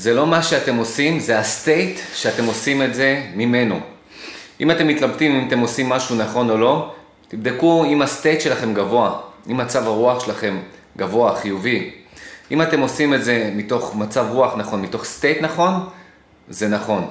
זה לא מה שאתם עושים, זה ה state שאתם עושים את זה ממנו. אם אתם מתלבטים אם אתם עושים משהו נכון או לא, תבדקו אם ה state שלכם גבוה, אם מצב הרוח שלכם גבוה, חיובי. אם אתם עושים את זה מתוך מצב רוח נכון, מתוך state נכון, זה נכון.